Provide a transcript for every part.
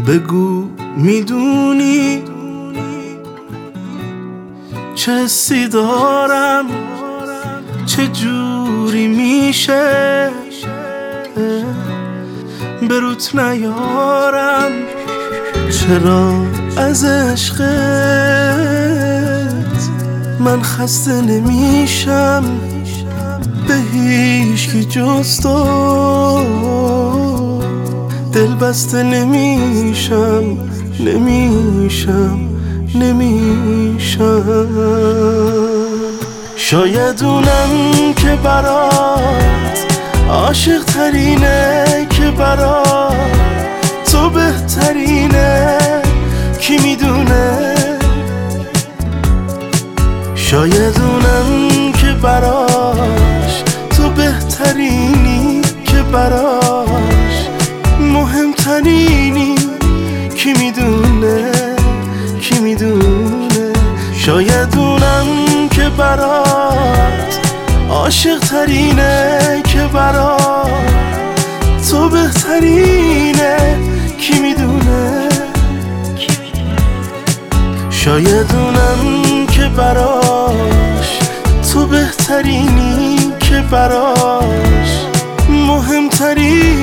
بگو می‌دونی چه سی دارم؟ چه جوری میشه؟ بروت نیارم چرا از عشقت من خسته نمیشم؟ به هیچ کی جز دل بسته نمیشم نمیشم نمیشم. شاید اونم که برات عاشق ترینه که برات تو بهترینه کی می‌دونه؟ شاید اونم که براش تو بهترینی که براش مهمترینی کی می‌دونه؟ کی می‌دونه؟ شاید اونم که برات عاشق ترینه که برات تو بهترینه. کی می‌دونه؟ شاید اونم که براش تو بهترینی که براش مهمترینی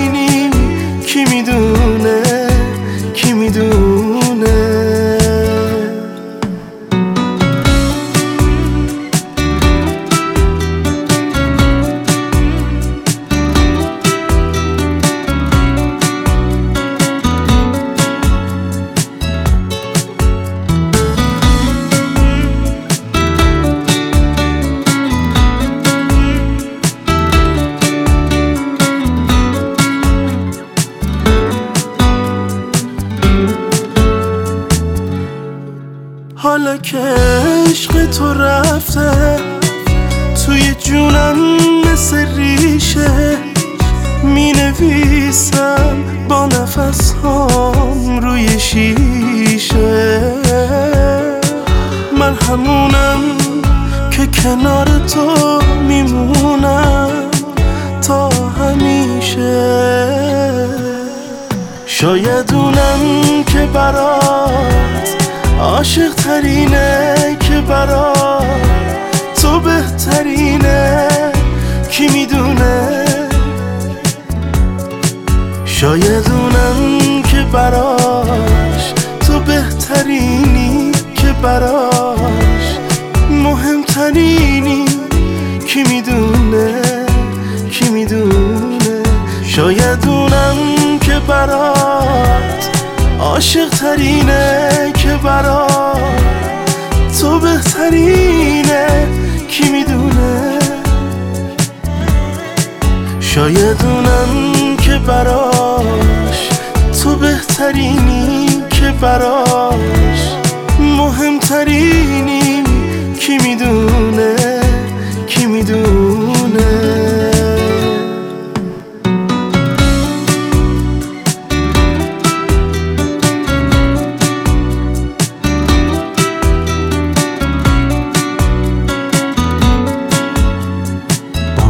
که عشق تو رفته توی جونم مثل ریشه می نویسم با نفس هام روی شیشه. من همونم که کنار تو میمونم تا همیشه. شاید اونم که برات عاشق ترینه که برات تو بهترینه. کی می‌دونه؟ شاید اونم که براش تو بهترینی که براش مهمترینی. کی می‌دونه؟ کی می‌دونه؟ شاید اونم که برات عاشق ترینه که برات تو بهترینه. کی می‌دونه؟ شاید اونم که براش تو بهترینی که براش مهمترینی. کی می‌دونه؟ کی می‌دونه؟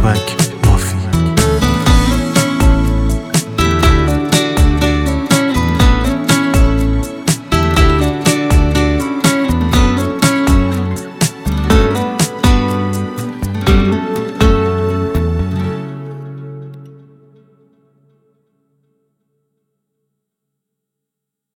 Powerbank.